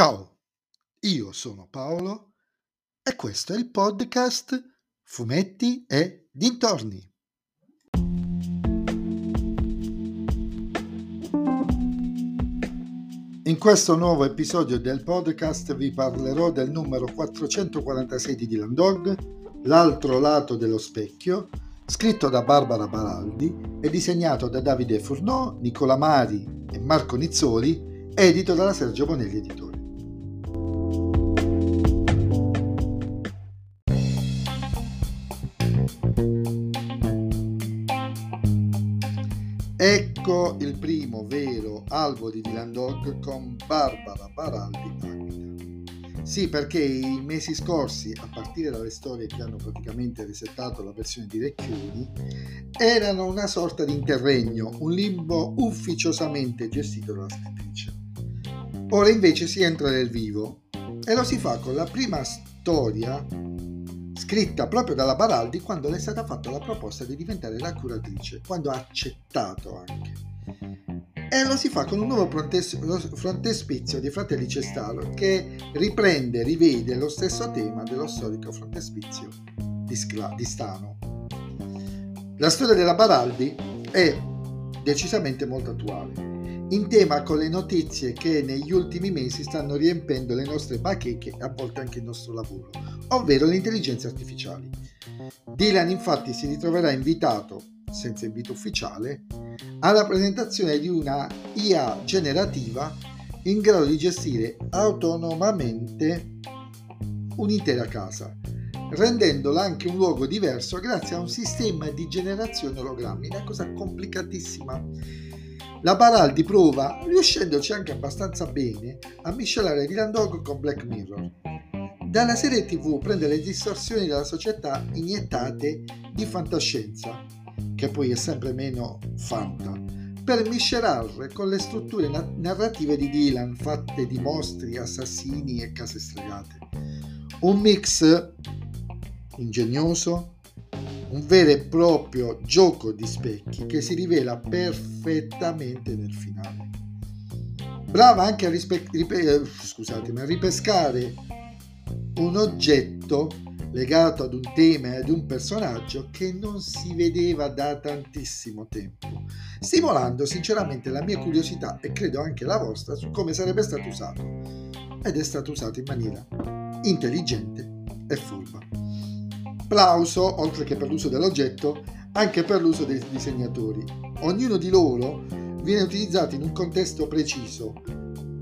Ciao, io sono Paolo e questo è il podcast Fumetti e Dintorni. In questo nuovo episodio del podcast vi parlerò del numero 446 di Dylan Dog, L'altro lato dello specchio, scritto da Barbara Baraldi e disegnato da Davide Furnò, Nicola Mari e Marco Nizzoli, edito dalla Sergio Bonelli Editore. Ecco il primo vero albo di Dylan Dog con Barbara Baraldi Aglia. Sì, perché i mesi scorsi, a partire dalle storie che hanno praticamente resettato la versione di Recchioni, erano una sorta di interregno, un limbo ufficiosamente gestito dalla scrittrice. Ora invece si entra nel vivo e lo si fa con la prima storia scritta proprio dalla Baraldi quando le è stata fatta la proposta di diventare la curatrice, quando ha accettato anche. E lo si fa con un nuovo frontespizio di Fratelli Cestalo che riprende, rivede lo stesso tema dello storico frontespizio di, Scla- di Stano. La storia della Baraldi è decisamente molto attuale in tema con le notizie che negli ultimi mesi stanno riempendo le nostre bacheche e a volte anche il nostro lavoro, ovvero le intelligenze artificiali. Dylan infatti si ritroverà invitato, senza invito ufficiale, alla presentazione di una IA generativa in grado di gestire autonomamente un'intera casa, rendendola anche un luogo diverso grazie a un sistema di generazione ologrammi, una cosa complicatissima la Baraldi prova, riuscendoci anche abbastanza bene, a miscelare Dylan Dog con Black Mirror. Dalla serie tv prende le distorsioni della società iniettate di fantascienza, che poi è sempre meno fanta, per miscelarle con le strutture na- narrative di Dylan fatte di mostri, assassini e case stregate. Un mix ingegnoso, un vero e proprio gioco di specchi che si rivela perfettamente nel finale. Brava anche a, rispe- eh, scusatemi, a ripescare un oggetto legato ad un tema e ad un personaggio che non si vedeva da tantissimo tempo, stimolando sinceramente la mia curiosità e credo anche la vostra su come sarebbe stato usato. Ed è stato usato in maniera intelligente e furba applauso, oltre che per l'uso dell'oggetto, anche per l'uso dei disegnatori. Ognuno di loro viene utilizzato in un contesto preciso,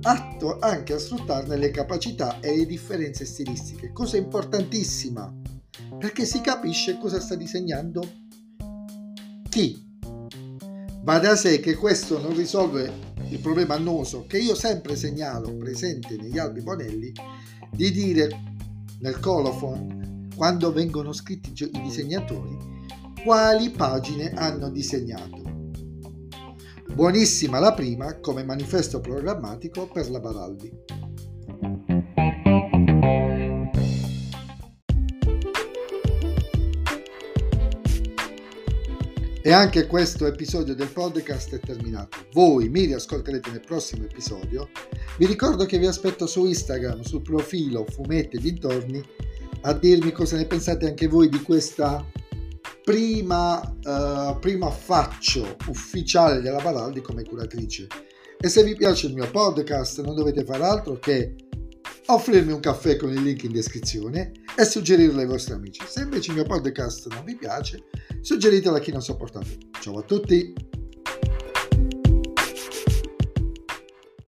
atto anche a sfruttarne le capacità e le differenze stilistiche, cosa importantissima, perché si capisce cosa sta disegnando chi. Va da sé che questo non risolve il problema annoso che io sempre segnalo presente negli albi Bonelli di dire nel colophon quando vengono scritti i disegnatori, quali pagine hanno disegnato. Buonissima la prima come manifesto programmatico per la Baraldi. E anche questo episodio del podcast è terminato. Voi mi riascolterete nel prossimo episodio. Vi ricordo che vi aspetto su Instagram, sul profilo Fumetti Dintorni a dirmi cosa ne pensate anche voi di questa prima, uh, primo affaccio ufficiale della Baraldi come curatrice. E se vi piace il mio podcast non dovete fare altro che offrirmi un caffè con il link in descrizione e suggerirlo ai vostri amici. Se invece il mio podcast non vi piace, suggeritelo a chi non sopportate. Ciao a tutti!